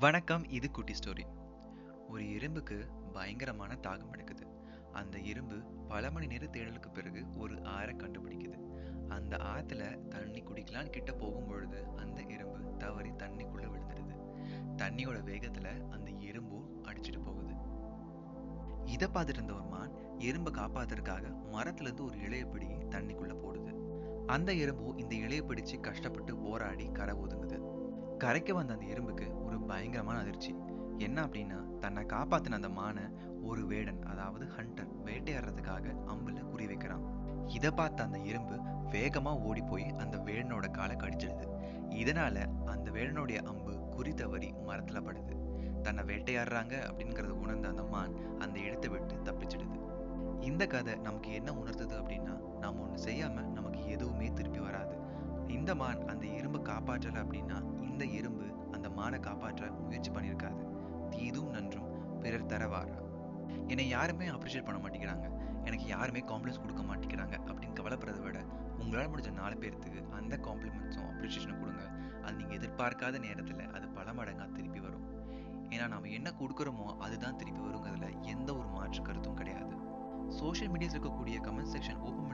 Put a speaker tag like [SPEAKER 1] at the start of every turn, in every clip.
[SPEAKER 1] வணக்கம் இது குட்டி ஸ்டோரி. ஒரு எறும்புக்கு பயங்கரமான தாகம் எடுக்குது. அந்த எறும்பு பல மணி நேர தேடலுக்கு பிறகு ஒரு ஆறை கண்டுபிடிக்குது. அந்த ஆத்துல தண்ணி குடிக்கலான்னு கிட்ட போகும் பொழுது அந்த எறும்பு தவறி தண்ணிக்குள்ள விழுந்துடுது. தண்ணியோட வேகத்துல அந்த எறும்பும் அடிச்சிட்டு போகுது. இதை பார்த்துட்டு இருந்த ஒரு மான் எறும்பை காப்பாத்துறதுக்காக மரத்துல இருந்து ஒரு இலையை பிடி தண்ணிக்குள்ள போடுது. அந்த எறும்பும் இந்த இலையை பிடிச்சு கஷ்டப்பட்டு போராடி கரை ஒதுங்குது. கரைக்க வந்த அந்த எறும்புக்கு ஒரு பயங்கரமான அதிர்ச்சி. என்ன அப்படின்னா தன்னை காப்பாத்தின அந்த மானை ஒரு வேடன் அதாவது ஹண்டர் வேட்டையாடுறதுக்காக அம்புல குறி வைக்கிறான். இதை பார்த்த அந்த எறும்பு வேகமா ஓடி போய் அந்த வேடனோட காலை கடிச்சிடுது. இதனால அந்த வேடனுடைய அம்பு குறி தவறி மரத்துல படுது. தன்னை வேட்டையாடுறாங்க அப்படிங்கறத உணர்ந்த அந்த மான் அந்த இடத்தை விட்டு தப்பிச்சிடுது. இந்த கதை நமக்கு என்ன உணர்த்துது அப்படின்னா நாம ஒண்ணு செய்யாம நமக்கு எதுவுமே திருப்பி வராது. இந்த மான் அந்த எறும்பு காப்பாற்றல அப்படின்னா எந்த எறும்பு அந்த மானை காப்பாற்ற முயற்சி பண்ணியிருக்காது. தீதும் நன்றும் பிறர் தரவாரா? என்னை யாருமே அப்ரிஷியேட் பண்ண மாட்டேங்கிறாங்க. எனக்கு யாருமே காம்ப்ளிமெண்ட்ஸ் கொடுக்க மாட்டேங்கிறாங்க அப்படின்னு கவலைப்படுறத விட உங்களால் முடிஞ்ச நாலு பேர்த்துக்கு அந்த காம்ப்ளிமெண்ட்ஸும் அப்ரிஷியேஷனும் கொடுங்க. அது நீங்கள் எதிர்பார்க்காத நேரத்தில் அது பல மடங்காக திருப்பி வரும். ஏன்னா நம்ம என்ன கொடுக்குறோமோ அதுதான் திருப்பி வருங்கிறதுல எந்த ஒரு மாற்று கருத்தும் கிடையாது. சோஷியல் மீடியாஸ் இருக்கக்கூடிய கமெண்ட் செக்ஷன் ஓப்பன்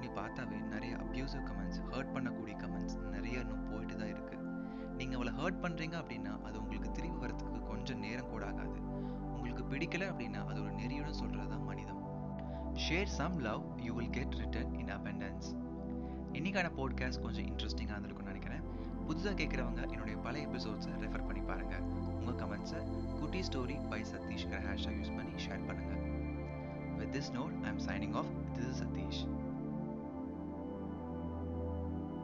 [SPEAKER 1] ஹர்ட் பண்ணுறீங்க அப்படின்னா அது உங்களுக்கு திரும்பி வரத்துக்கு கொஞ்சம் நேரம் கூட ஆகாது. உங்களுக்கு பிடிக்கல அப்படின்னா அது ஒரு நெறியுடன் சொல்றதுதான் மனிதம். Share some love you will get return in abundance. இன்னைக்கான போட்காஸ்ட் கொஞ்சம் இன்ட்ரெஸ்டிங்காக இருந்திருக்கும்னு நினைக்கிறேன். புதுசாக கேட்குறவங்க என்னுடைய பல எபிசோட்ஸை ரெஃபர் பண்ணி பாருங்கள் உங்கள் கமெண்ட்ஸை குட்டி ஸ்டோரி பை சதீஷ்கிற ஹேஷ்டாக் யூஸ் பண்ணி ஷேர் பண்ணுங்கள் with this note I am signing off this is Sathish